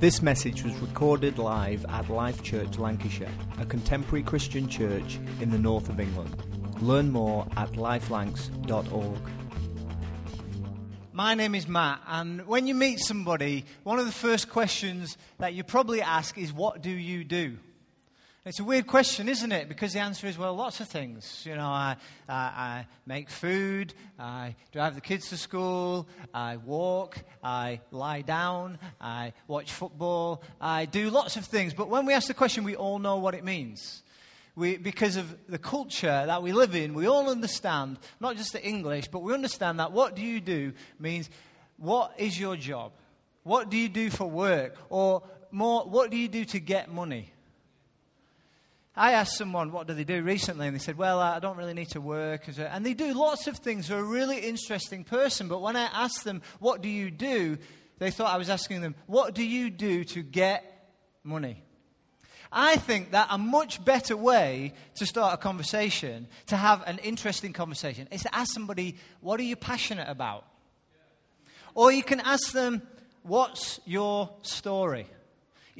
This message was recorded live at Life Church Lancashire, a contemporary Christian church in the north of England. Learn more at lifelancs.org. My name is Matt, and when you meet somebody, one of the first questions that you probably ask is, What do you do? It's a weird question, isn't it? Because the answer is, well, lots of things. You know, I, I, I, make food, I drive the kids to school, I walk, I lie down, I watch football, I do lots of things. But when we ask the question, we all know what it means. We, because of the culture that we live in, we all understand, not just the English, but we understand that what do you do means what is your job? What do you do for work? Or more, what do you do to get money? I asked someone, what do they do recently? And they said, well, I don't really need to work. And they do lots of things. They're a really interesting person. But when I asked them, what do you do? They thought I was asking them, what do you do to get money? I think that a much better way to start a conversation, to have an interesting conversation, is to ask somebody, what are you passionate about? Or you can ask them, what's your story?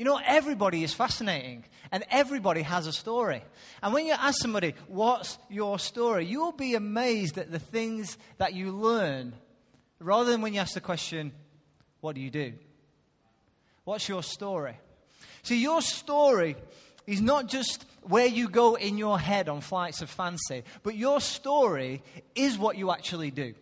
You know, everybody is fascinating and everybody has a story. And when you ask somebody, What's your story? you'll be amazed at the things that you learn rather than when you ask the question, What do you do? What's your story? See, your story is not just where you go in your head on flights of fancy, but your story is what you actually do.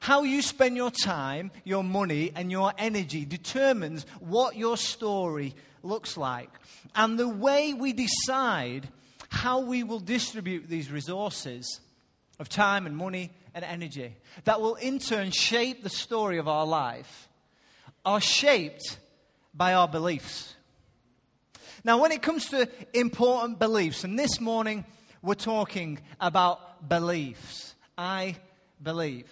How you spend your time, your money, and your energy determines what your story looks like. And the way we decide how we will distribute these resources of time and money and energy that will in turn shape the story of our life are shaped by our beliefs. Now, when it comes to important beliefs, and this morning we're talking about beliefs, I believe.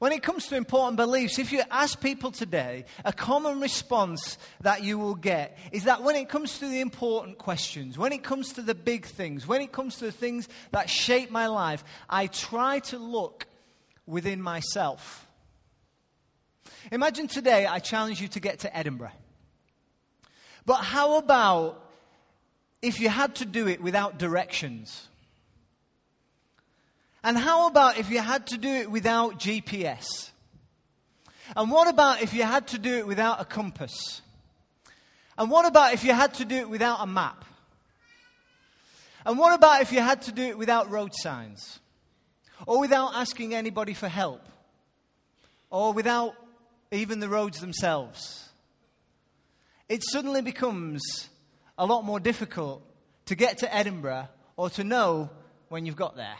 When it comes to important beliefs, if you ask people today, a common response that you will get is that when it comes to the important questions, when it comes to the big things, when it comes to the things that shape my life, I try to look within myself. Imagine today I challenge you to get to Edinburgh. But how about if you had to do it without directions? And how about if you had to do it without GPS? And what about if you had to do it without a compass? And what about if you had to do it without a map? And what about if you had to do it without road signs? Or without asking anybody for help? Or without even the roads themselves? It suddenly becomes a lot more difficult to get to Edinburgh or to know when you've got there.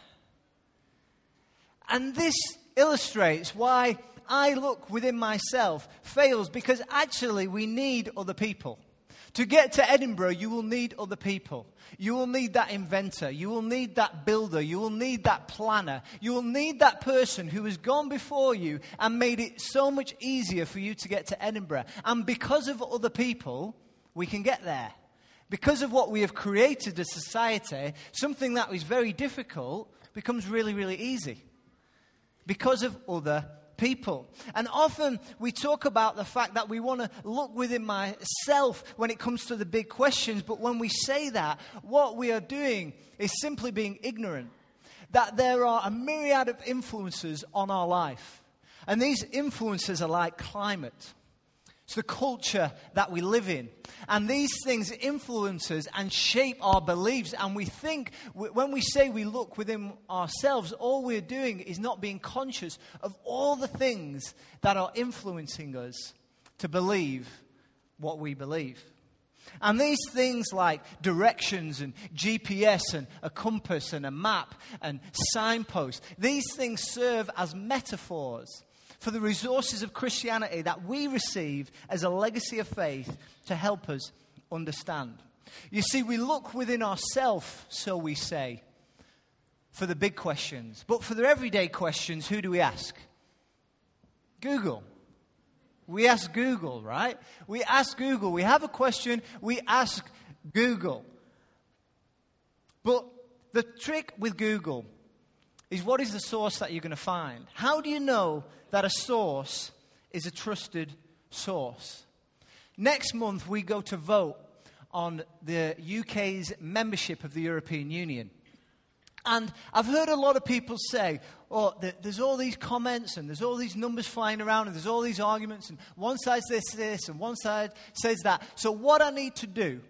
And this illustrates why I look within myself fails because actually we need other people. To get to Edinburgh, you will need other people. You will need that inventor. You will need that builder. You will need that planner. You will need that person who has gone before you and made it so much easier for you to get to Edinburgh. And because of other people, we can get there. Because of what we have created as society, something that was very difficult becomes really, really easy because of other people. And often we talk about the fact that we want to look within myself when it comes to the big questions, but when we say that, what we are doing is simply being ignorant. That there are a myriad of influences on our life. And these influences are like climate. It's the culture that we live in. And these things influence us and shape our beliefs. And we think, when we say we look within ourselves, all we're doing is not being conscious of all the things that are influencing us to believe what we believe. And these things like directions and GPS and a compass and a map and signposts, these things serve as metaphors for the resources of Christianity that we receive as a legacy of faith to help us understand. You see, we look within ourselves, so we say, for the big questions. But for the everyday questions, who do we ask? Google. We ask Google, right? We ask Google. We have a question, we ask Google. But the trick with Google is what is the source that you're going to find? How do you know that a source is a trusted source? Next month, we go to vote on the UK's membership of the European Union. And I've heard a lot of people say, oh, there's all these comments and there's all these numbers flying around and there's all these arguments and one side says this and one side says that. So what I need to do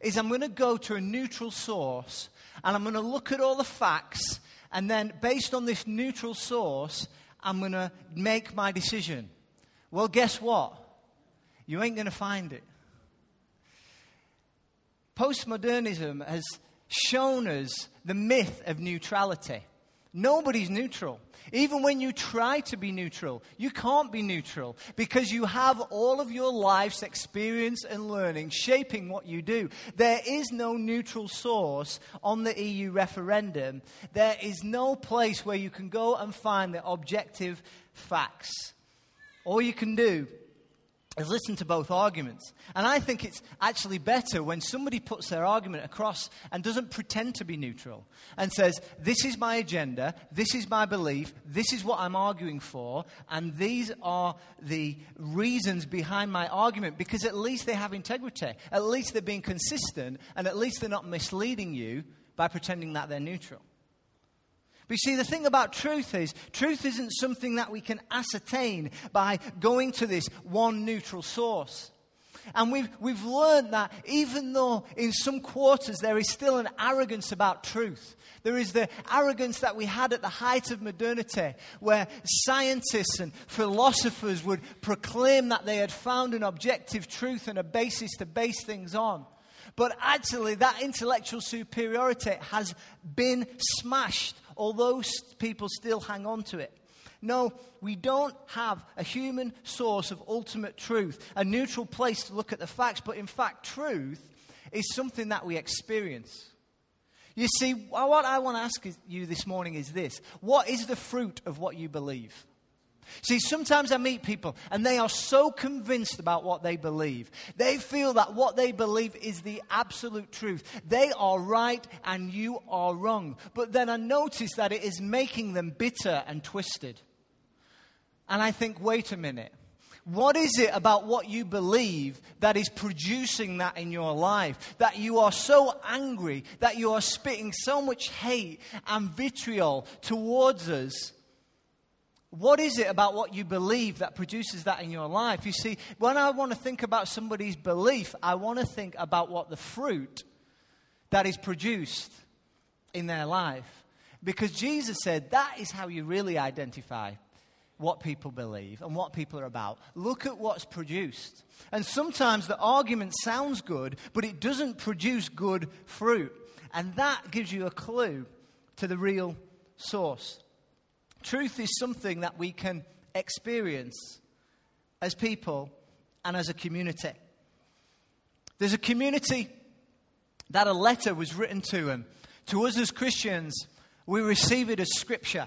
is I'm going to go to a neutral source and I'm going to look at all the facts and then based on this neutral source, I'm going to make my decision. Well, guess what? You ain't going to find it. Postmodernism has shown us the myth of neutrality. Nobody's neutral. Even when you try to be neutral, you can't be neutral because you have all of your life's experience and learning shaping what you do. There is no neutral source on the EU referendum. There is no place where you can go and find the objective facts. All you can do is listen to both arguments. And I think it's actually better when somebody puts their argument across and doesn't pretend to be neutral and says, This is my agenda, this is my belief, this is what I'm arguing for, and these are the reasons behind my argument, because at least they have integrity. At least they're being consistent, and at least they're not misleading you by pretending that they're neutral. But you see, the thing about truth is, truth isn't something that we can ascertain by going to this one neutral source. And we've, we've learned that even though in some quarters there is still an arrogance about truth, there is the arrogance that we had at the height of modernity, where scientists and philosophers would proclaim that they had found an objective truth and a basis to base things on. But actually, that intellectual superiority has been smashed although people still hang on to it. No, we don't have a human source of ultimate truth, a neutral place to look at the facts, but in fact, truth is something that we experience. You see, what I want to ask you this morning is this What is the fruit of what you believe? See, sometimes I meet people and they are so convinced about what they believe. They feel that what they believe is the absolute truth. They are right and you are wrong. But then I notice that it is making them bitter and twisted. And I think, wait a minute. What is it about what you believe that is producing that in your life? That you are so angry, that you are spitting so much hate and vitriol towards us what is it about what you believe that produces that in your life? You see, when I want to think about somebody's belief, I want to think about what the fruit that is produced in their life. Because Jesus said that is how you really identify what people believe and what people are about. Look at what's produced. And sometimes the argument sounds good, but it doesn't produce good fruit. And that gives you a clue to the real source. Truth is something that we can experience as people and as a community. There's a community that a letter was written to, and to us as Christians, we receive it as scripture.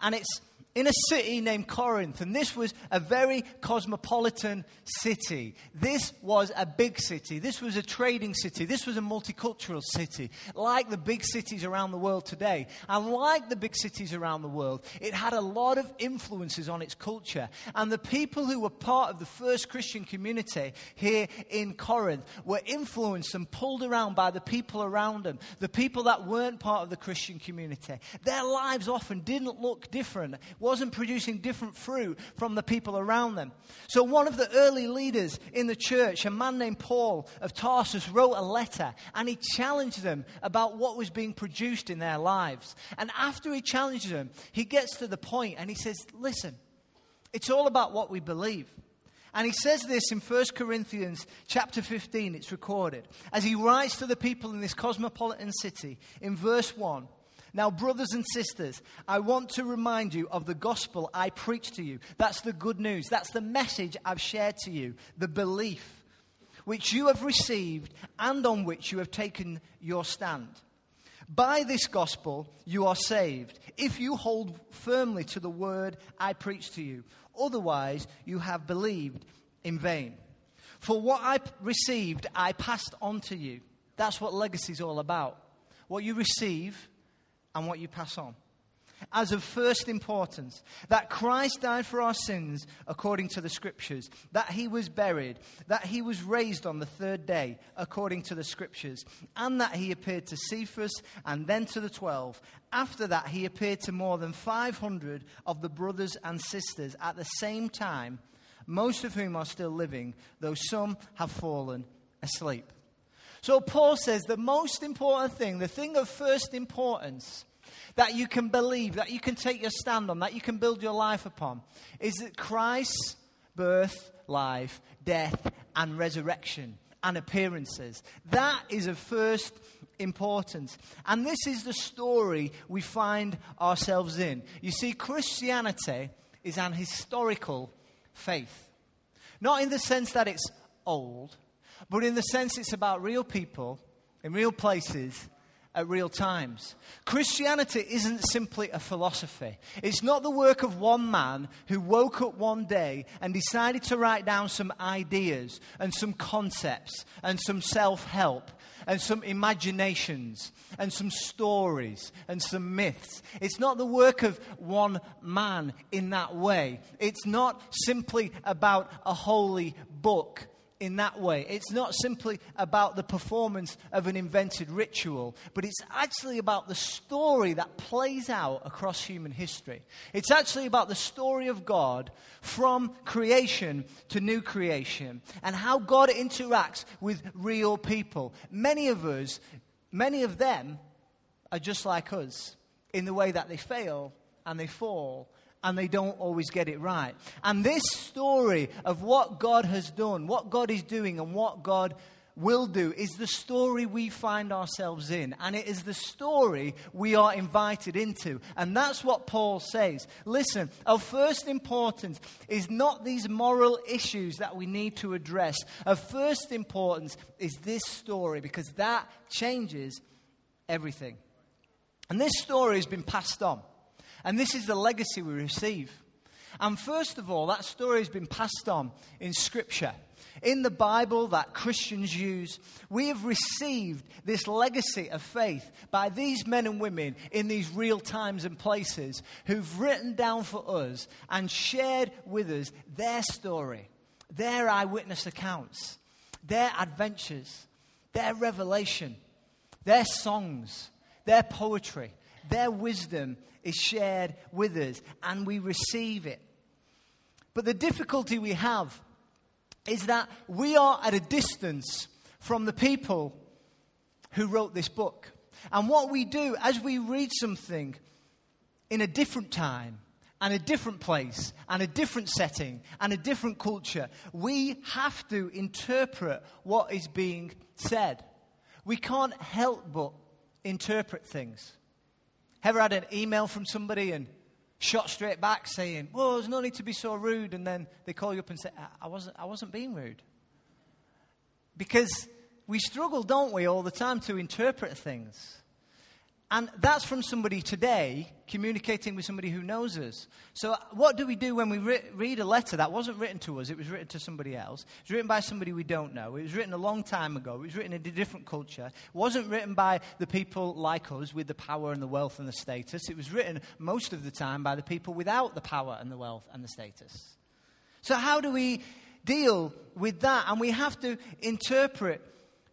And it's in a city named Corinth, and this was a very cosmopolitan city. This was a big city. This was a trading city. This was a multicultural city, like the big cities around the world today. And like the big cities around the world, it had a lot of influences on its culture. And the people who were part of the first Christian community here in Corinth were influenced and pulled around by the people around them, the people that weren't part of the Christian community. Their lives often didn't look different wasn't producing different fruit from the people around them. So, one of the early leaders in the church, a man named Paul of Tarsus, wrote a letter and he challenged them about what was being produced in their lives. And after he challenges them, he gets to the point and he says, Listen, it's all about what we believe. And he says this in 1 Corinthians chapter 15, it's recorded. As he writes to the people in this cosmopolitan city, in verse 1, now, brothers and sisters, I want to remind you of the gospel I preached to you. That's the good news. That's the message I've shared to you, the belief which you have received and on which you have taken your stand. By this gospel, you are saved if you hold firmly to the word I preached to you. Otherwise, you have believed in vain. For what I received, I passed on to you. That's what legacy is all about. What you receive, and what you pass on. as of first importance that Christ died for our sins according to the Scriptures, that he was buried, that he was raised on the third day according to the Scriptures, and that he appeared to Cephas and then to the twelve. After that, he appeared to more than 500 of the brothers and sisters at the same time, most of whom are still living, though some have fallen asleep. So, Paul says the most important thing, the thing of first importance, that you can believe, that you can take your stand on, that you can build your life upon, is that Christ's birth, life, death, and resurrection and appearances. That is of first importance. And this is the story we find ourselves in. You see, Christianity is an historical faith. Not in the sense that it's old, but in the sense it's about real people in real places at real times. Christianity isn't simply a philosophy. It's not the work of one man who woke up one day and decided to write down some ideas and some concepts and some self help and some imaginations and some stories and some myths. It's not the work of one man in that way. It's not simply about a holy book in that way. It's not simply about the performance of an invented ritual, but it's actually about the story that plays out across human history. It's actually about the story of God from creation to new creation and how God interacts with real people. Many of us, many of them, are just like us in the way that they fail and they fall and they don't always get it right. And this story of what God has done, what God is doing, and what God will do is the story we find ourselves in. And it is the story we are invited into. And that's what Paul says. Listen, of first importance is not these moral issues that we need to address. Of first importance is this story because that changes everything. And this story has been passed on. And this is the legacy we receive. And first of all, that story has been passed on in Scripture. In the Bible that Christians use, we have received this legacy of faith by these men and women in these real times and places who've written down for us and shared with us their story, their eyewitness accounts, their adventures, their revelation, their songs, their poetry, their wisdom is shared with us and we receive it. But the difficulty we have is that we are at a distance from the people who wrote this book. And what we do as we read something in a different time and a different place and a different setting and a different culture, we have to interpret what is being said. We can't help but interpret things. Ever had an email from somebody and shot straight back saying, Well, there's no need to be so rude. And then they call you up and say, I wasn't, I wasn't being rude. Because we struggle, don't we, all the time to interpret things. And that's from somebody today communicating with somebody who knows us. So, uh, what do we do when we re- read a letter that wasn't written to us? It was written to somebody else. It was written by somebody we don't know. It was written a long time ago. It was written in a different culture. It wasn't written by the people like us with the power and the wealth and the status. It was written most of the time by the people without the power and the wealth and the status. So, how do we deal with that? And we have to interpret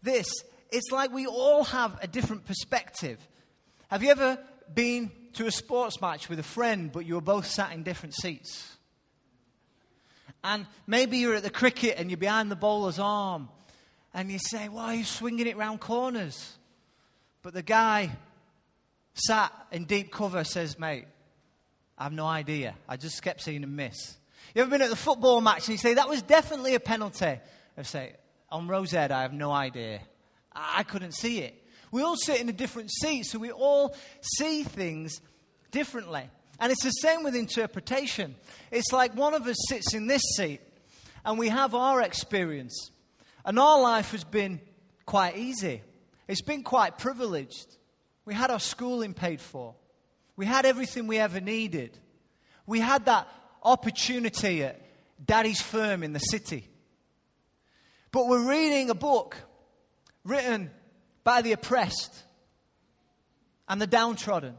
this. It's like we all have a different perspective. Have you ever been to a sports match with a friend, but you were both sat in different seats? And maybe you're at the cricket and you're behind the bowler's arm, and you say, Why are you swinging it round corners? But the guy sat in deep cover says, Mate, I have no idea. I just kept seeing him miss. You ever been at the football match and you say, That was definitely a penalty? I say, On Rosehead, I have no idea. I couldn't see it. We all sit in a different seat, so we all see things differently. And it's the same with interpretation. It's like one of us sits in this seat and we have our experience. And our life has been quite easy, it's been quite privileged. We had our schooling paid for, we had everything we ever needed. We had that opportunity at daddy's firm in the city. But we're reading a book written by the oppressed and the downtrodden.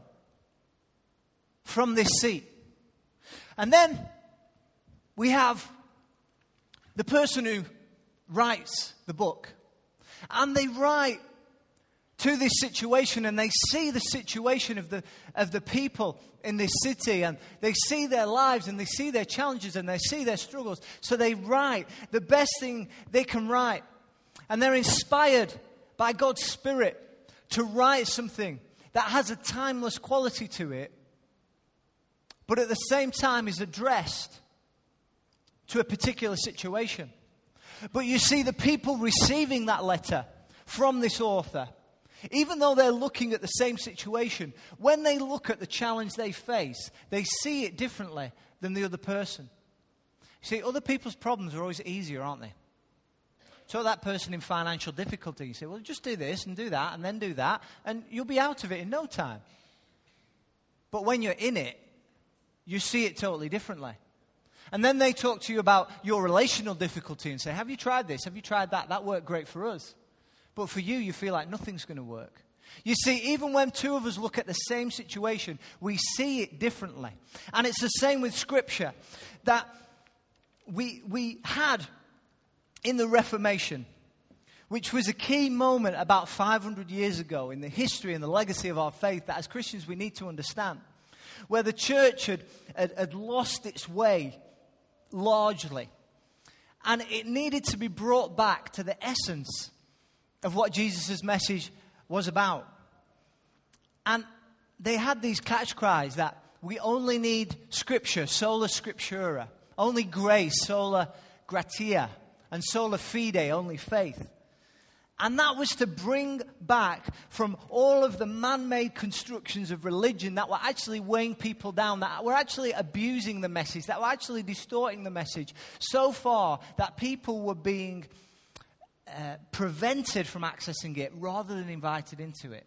from this seat. And then we have the person who writes the book. And they write to this situation and they see the situation of the, of the people in this city and they see their lives and they see their challenges and they see their struggles. So they write the best thing they can write. And they're inspired by God's Spirit to write something that has a timeless quality to it, but at the same time is addressed to a particular situation. But you see, the people receiving that letter from this author, even though they're looking at the same situation, when they look at the challenge they face, they see it differently than the other person. See, other people's problems are always easier, aren't they? So that person in financial difficulty, you say, well, just do this and do that and then do that, and you'll be out of it in no time. But when you're in it, you see it totally differently. And then they talk to you about your relational difficulty and say, Have you tried this? Have you tried that? That worked great for us. But for you, you feel like nothing's going to work. You see, even when two of us look at the same situation, we see it differently. And it's the same with Scripture that we, we had in the Reformation, which was a key moment about 500 years ago in the history and the legacy of our faith that as Christians we need to understand, where the church had, had, had lost its way largely. And it needed to be brought back to the essence of what Jesus' message was about. And they had these catch cries that we only need scripture, sola scriptura, only grace, sola gratia, and sola fide, only faith. And that was to bring back from all of the man made constructions of religion that were actually weighing people down, that were actually abusing the message, that were actually distorting the message so far that people were being uh, prevented from accessing it rather than invited into it.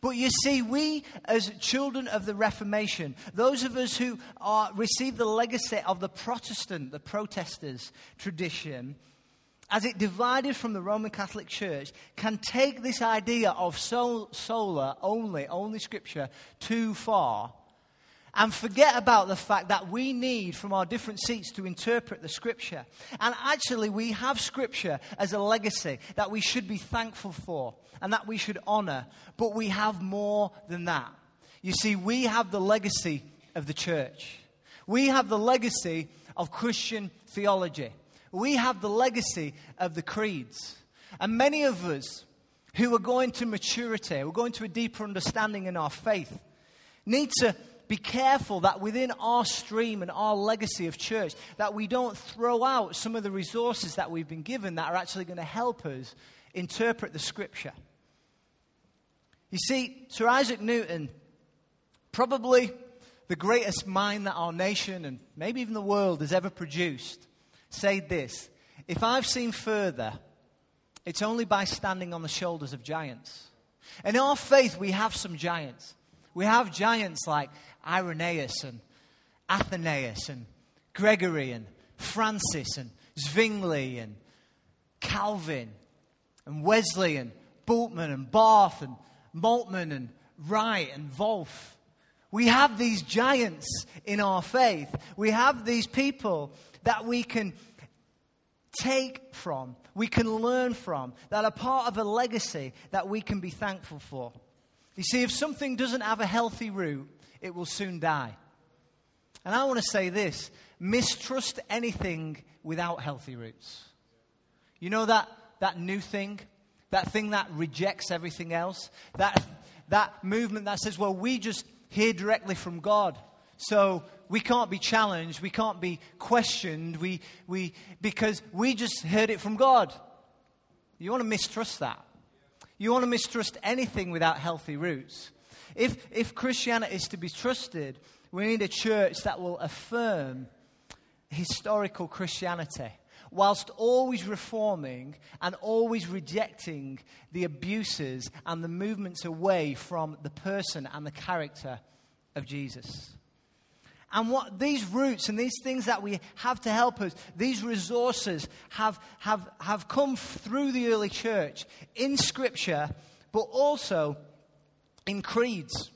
But you see, we as children of the Reformation, those of us who are, receive the legacy of the Protestant, the protesters tradition, as it divided from the Roman Catholic Church, can take this idea of sol- sola only, only scripture, too far and forget about the fact that we need from our different seats to interpret the scripture. And actually, we have scripture as a legacy that we should be thankful for and that we should honor. But we have more than that. You see, we have the legacy of the church, we have the legacy of Christian theology we have the legacy of the creeds. And many of us who are going to maturity, we're going to a deeper understanding in our faith, need to be careful that within our stream and our legacy of church that we don't throw out some of the resources that we've been given that are actually going to help us interpret the scripture. You see, Sir Isaac Newton, probably the greatest mind that our nation and maybe even the world has ever produced, said this If I've seen further, it's only by standing on the shoulders of giants. In our faith, we have some giants. We have giants like Irenaeus and Athanasius and Gregory and Francis and Zwingli and Calvin and Wesley and Bultmann and Barth and Moltmann and Wright and Volf. We have these giants in our faith. We have these people that we can take from, we can learn from, that are part of a legacy that we can be thankful for. You see, if something doesn't have a healthy root, it will soon die. And I want to say this mistrust anything without healthy roots. You know that, that new thing? That thing that rejects everything else? That, that movement that says, well, we just hear directly from God. So we can't be challenged, we can't be questioned, we, we, because we just heard it from God. You want to mistrust that. You want to mistrust anything without healthy roots. If, if Christianity is to be trusted, we need a church that will affirm historical Christianity whilst always reforming and always rejecting the abuses and the movements away from the person and the character of Jesus. And what these roots and these things that we have to help us, these resources have, have, have come through the early church in Scripture, but also in creeds.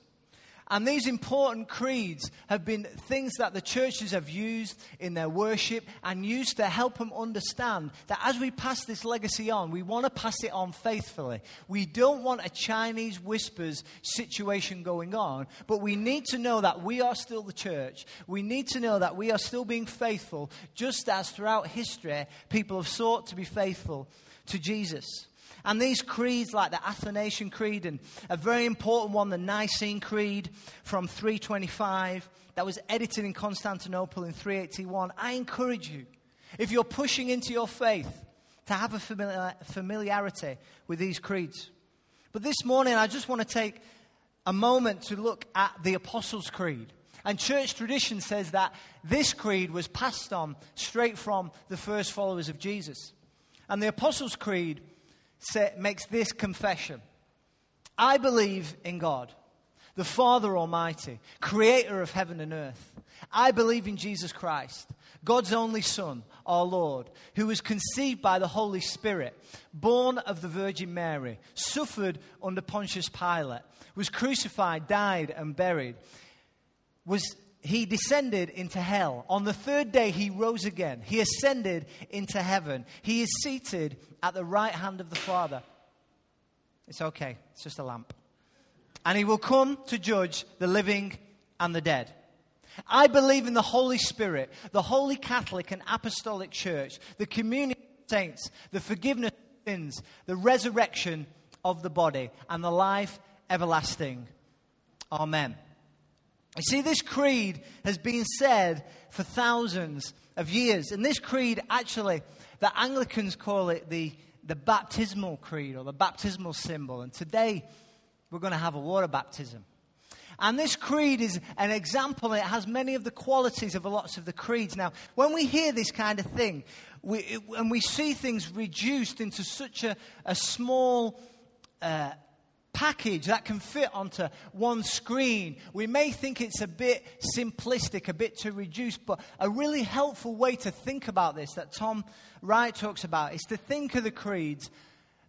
And these important creeds have been things that the churches have used in their worship and used to help them understand that as we pass this legacy on, we want to pass it on faithfully. We don't want a Chinese whispers situation going on, but we need to know that we are still the church. We need to know that we are still being faithful, just as throughout history people have sought to be faithful to Jesus. And these creeds, like the Athanasian Creed and a very important one, the Nicene Creed from 325, that was edited in Constantinople in 381, I encourage you, if you're pushing into your faith, to have a familiarity with these creeds. But this morning, I just want to take a moment to look at the Apostles' Creed. And church tradition says that this creed was passed on straight from the first followers of Jesus. And the Apostles' Creed say, makes this confession I believe in God, the Father Almighty, creator of heaven and earth. I believe in Jesus Christ, God's only Son, our Lord, who was conceived by the Holy Spirit, born of the Virgin Mary, suffered under Pontius Pilate, was crucified, died, and buried, was he descended into hell. On the third day, he rose again. He ascended into heaven. He is seated at the right hand of the Father. It's okay, it's just a lamp. And he will come to judge the living and the dead. I believe in the Holy Spirit, the Holy Catholic and Apostolic Church, the communion of saints, the forgiveness of sins, the resurrection of the body, and the life everlasting. Amen. You see, this creed has been said for thousands of years. And this creed, actually, the Anglicans call it the, the baptismal creed or the baptismal symbol. And today, we're going to have a water baptism. And this creed is an example. It has many of the qualities of lots of the creeds. Now, when we hear this kind of thing, we, and we see things reduced into such a, a small uh, package that can fit onto one screen. We may think it's a bit simplistic, a bit too reduced, but a really helpful way to think about this that Tom Wright talks about is to think of the creeds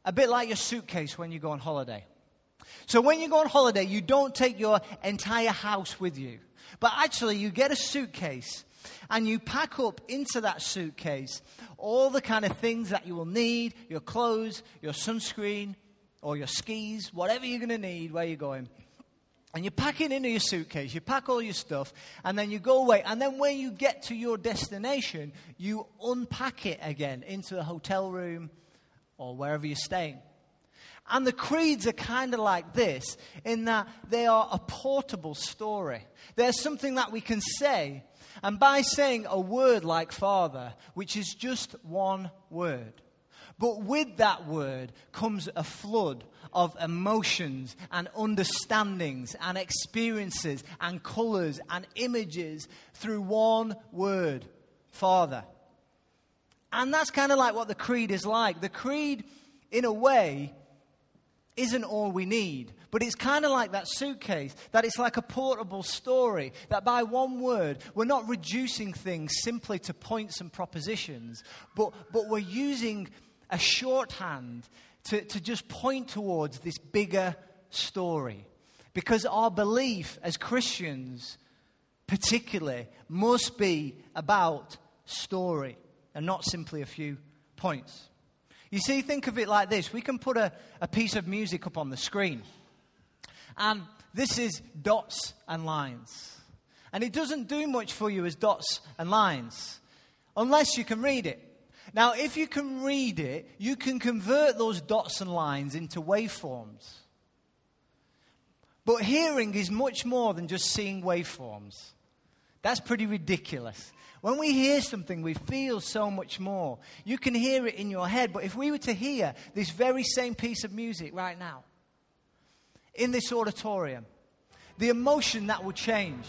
a bit like your suitcase when you go on holiday. So when you go on holiday, you don't take your entire house with you, but actually you get a suitcase and you pack up into that suitcase all the kind of things that you will need your clothes, your sunscreen, or your skis, whatever you're going to need where you're going. And you pack it into your suitcase, you pack all your stuff, and then you go away. And then when you get to your destination, you unpack it again into the hotel room or wherever you're staying. And the creeds are kind of like this in that they are a portable story. They're something that we can say. And by saying a word like Father, which is just one word, but with that word comes a flood of emotions and understandings and experiences and colors and images through one word Father. And that's kind of like what the creed is like. The creed, in a way, isn't all we need. But it's kind of like that suitcase, that it's like a portable story, that by one word, we're not reducing things simply to points and propositions, but, but we're using a shorthand to, to just point towards this bigger story. Because our belief as Christians, particularly, must be about story and not simply a few points. You see, think of it like this we can put a, a piece of music up on the screen, and this is dots and lines. And it doesn't do much for you as dots and lines unless you can read it. Now, if you can read it, you can convert those dots and lines into waveforms. But hearing is much more than just seeing waveforms. That's pretty ridiculous. When we hear something, we feel so much more. You can hear it in your head, but if we were to hear this very same piece of music right now, in this auditorium, the emotion that would change,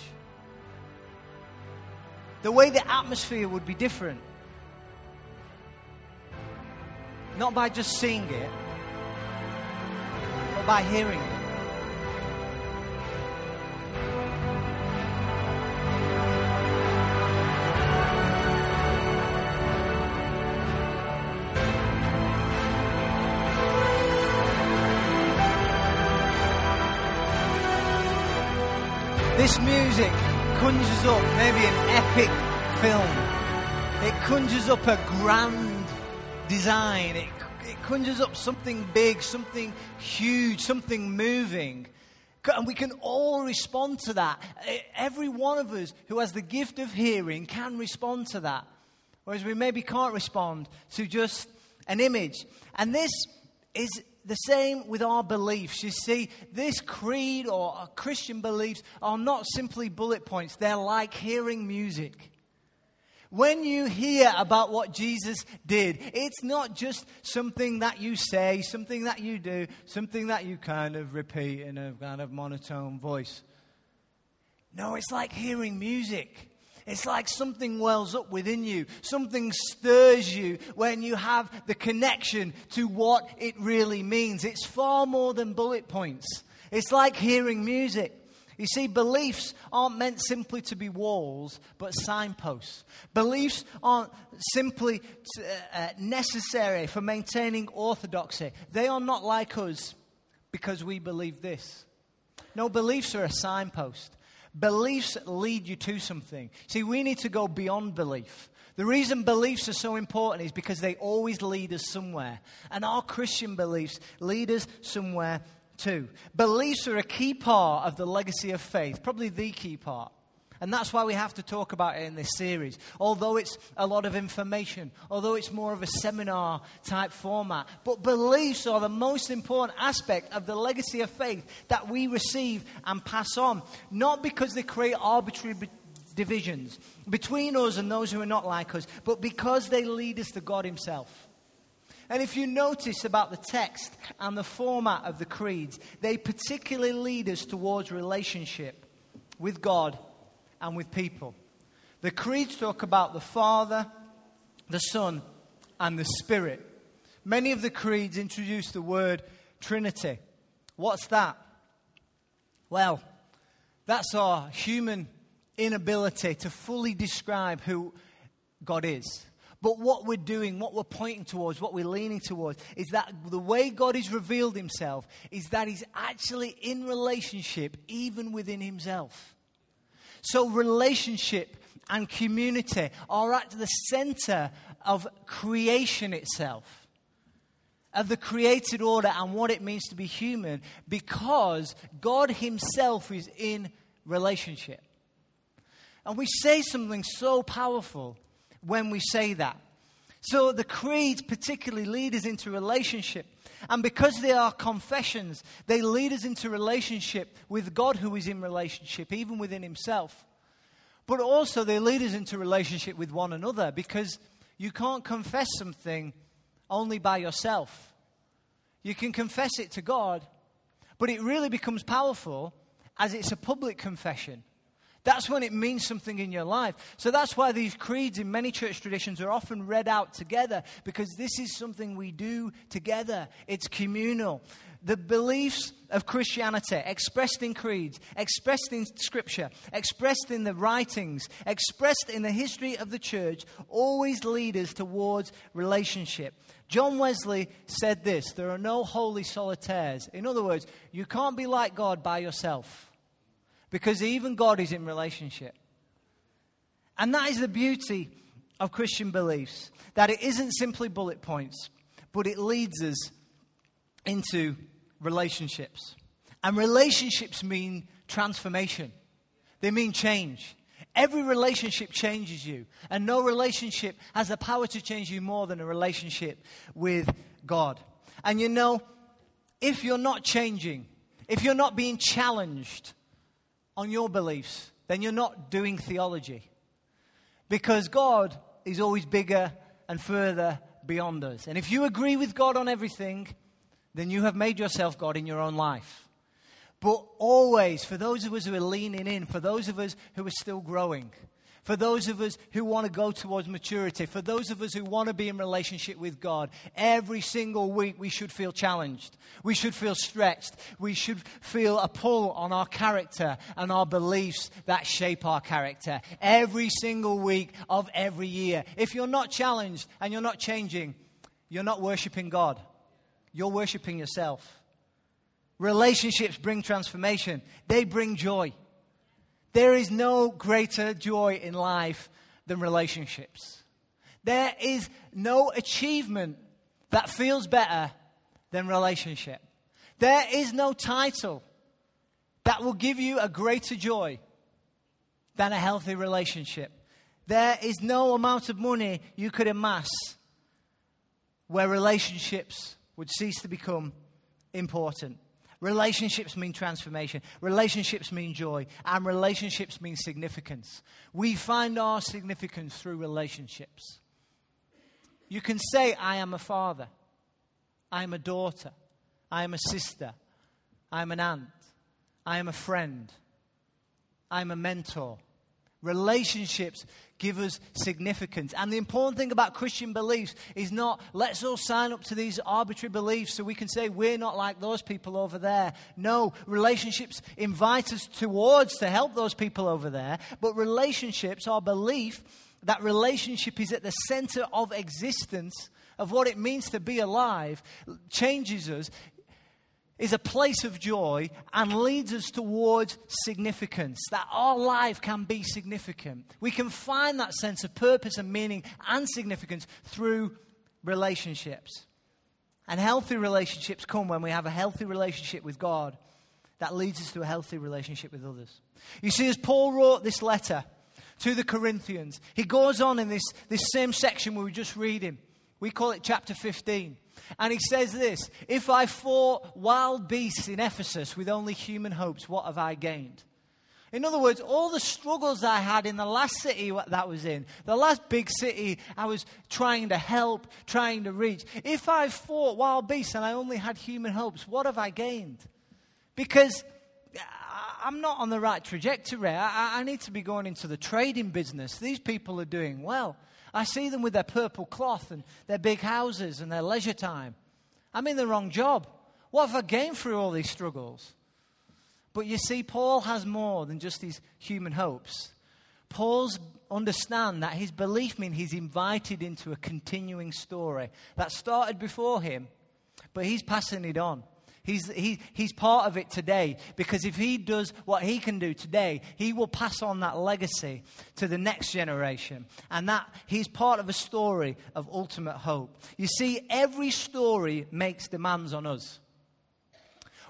the way the atmosphere would be different. Not by just seeing it, but by hearing it. This music conjures up maybe an epic film. It conjures up a grand design. It, it conjures up something big, something huge, something moving. And we can all respond to that. Every one of us who has the gift of hearing can respond to that. Whereas we maybe can't respond to just an image. And this is the same with our beliefs. You see, this creed or Christian beliefs are not simply bullet points, they're like hearing music. When you hear about what Jesus did, it's not just something that you say, something that you do, something that you kind of repeat in a kind of monotone voice. No, it's like hearing music. It's like something wells up within you. Something stirs you when you have the connection to what it really means. It's far more than bullet points. It's like hearing music. You see, beliefs aren't meant simply to be walls, but signposts. Beliefs aren't simply uh, necessary for maintaining orthodoxy. They are not like us because we believe this. No, beliefs are a signpost. Beliefs lead you to something. See, we need to go beyond belief. The reason beliefs are so important is because they always lead us somewhere. And our Christian beliefs lead us somewhere too. Beliefs are a key part of the legacy of faith, probably the key part. And that's why we have to talk about it in this series. Although it's a lot of information, although it's more of a seminar type format. But beliefs are the most important aspect of the legacy of faith that we receive and pass on. Not because they create arbitrary be- divisions between us and those who are not like us, but because they lead us to God Himself. And if you notice about the text and the format of the creeds, they particularly lead us towards relationship with God and with people. The creeds talk about the Father, the Son, and the Spirit. Many of the creeds introduce the word Trinity. What's that? Well, that's our human inability to fully describe who God is. But what we're doing, what we're pointing towards, what we're leaning towards, is that the way God has revealed himself is that he's actually in relationship even within himself. So, relationship and community are at the center of creation itself, of the created order and what it means to be human, because God Himself is in relationship. And we say something so powerful when we say that. So the creeds particularly lead us into relationship. And because they are confessions, they lead us into relationship with God who is in relationship, even within himself. But also they lead us into relationship with one another because you can't confess something only by yourself. You can confess it to God, but it really becomes powerful as it's a public confession. That's when it means something in your life. So that's why these creeds in many church traditions are often read out together because this is something we do together. It's communal. The beliefs of Christianity, expressed in creeds, expressed in scripture, expressed in the writings, expressed in the history of the church, always lead us towards relationship. John Wesley said this there are no holy solitaires. In other words, you can't be like God by yourself. Because even God is in relationship. And that is the beauty of Christian beliefs that it isn't simply bullet points, but it leads us into relationships. And relationships mean transformation, they mean change. Every relationship changes you, and no relationship has the power to change you more than a relationship with God. And you know, if you're not changing, if you're not being challenged, on your beliefs, then you're not doing theology. Because God is always bigger and further beyond us. And if you agree with God on everything, then you have made yourself God in your own life. But always, for those of us who are leaning in, for those of us who are still growing, for those of us who want to go towards maturity, for those of us who want to be in relationship with God, every single week we should feel challenged. We should feel stretched. We should feel a pull on our character and our beliefs that shape our character. Every single week of every year. If you're not challenged and you're not changing, you're not worshiping God. You're worshiping yourself. Relationships bring transformation, they bring joy. There is no greater joy in life than relationships. There is no achievement that feels better than relationship. There is no title that will give you a greater joy than a healthy relationship. There is no amount of money you could amass where relationships would cease to become important. Relationships mean transformation. Relationships mean joy. And relationships mean significance. We find our significance through relationships. You can say, I am a father. I am a daughter. I am a sister. I am an aunt. I am a friend. I am a mentor. Relationships give us significance. And the important thing about Christian beliefs is not let's all sign up to these arbitrary beliefs so we can say we're not like those people over there. No, relationships invite us towards to help those people over there. But relationships, our belief that relationship is at the center of existence, of what it means to be alive, changes us is a place of joy and leads us towards significance, that our life can be significant. We can find that sense of purpose and meaning and significance through relationships. And healthy relationships come when we have a healthy relationship with God that leads us to a healthy relationship with others. You see, as Paul wrote this letter to the Corinthians, he goes on in this, this same section we were just reading. We call it chapter 15. And he says this If I fought wild beasts in Ephesus with only human hopes, what have I gained? In other words, all the struggles I had in the last city that was in, the last big city I was trying to help, trying to reach, if I fought wild beasts and I only had human hopes, what have I gained? Because uh, I'm not on the right trajectory. I, I need to be going into the trading business. These people are doing well. I see them with their purple cloth and their big houses and their leisure time. I'm in the wrong job. What have I gained through all these struggles? But you see, Paul has more than just these human hopes. Paul's understand that his belief means he's invited into a continuing story that started before him, but he's passing it on. He's, he, he's part of it today because if he does what he can do today, he will pass on that legacy to the next generation. And that he's part of a story of ultimate hope. You see, every story makes demands on us.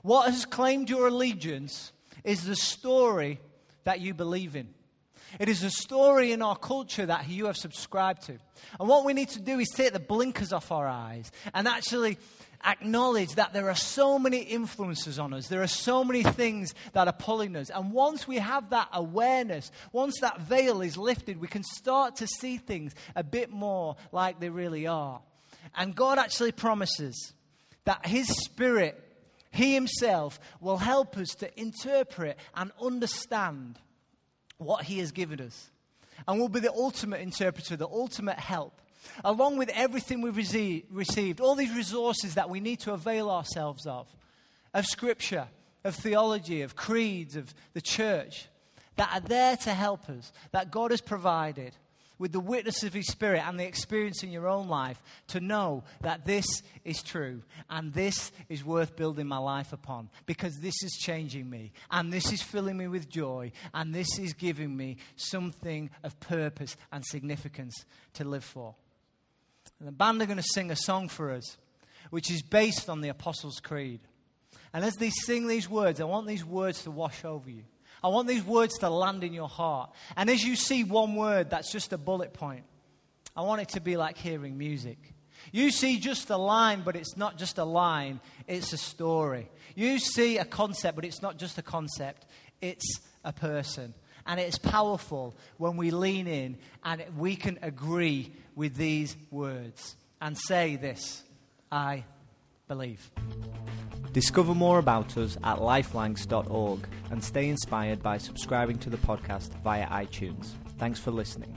What has claimed your allegiance is the story that you believe in. It is a story in our culture that you have subscribed to. And what we need to do is take the blinkers off our eyes and actually acknowledge that there are so many influences on us. There are so many things that are pulling us. And once we have that awareness, once that veil is lifted, we can start to see things a bit more like they really are. And God actually promises that His Spirit, He Himself, will help us to interpret and understand what He has given us. And will be the ultimate interpreter, the ultimate help along with everything we've received, all these resources that we need to avail ourselves of, of Scripture, of theology, of creeds, of the church, that are there to help us, that God has provided with the witness of His Spirit and the experience in your own life to know that this is true and this is worth building my life upon because this is changing me and this is filling me with joy and this is giving me something of purpose and significance to live for. And the band are going to sing a song for us, which is based on the Apostles' Creed. And as they sing these words, I want these words to wash over you. I want these words to land in your heart. And as you see one word that's just a bullet point, I want it to be like hearing music. You see just a line, but it's not just a line, it's a story. You see a concept, but it's not just a concept, it's a person. And it's powerful when we lean in and we can agree with these words and say this I believe. Discover more about us at lifelanks.org and stay inspired by subscribing to the podcast via iTunes. Thanks for listening.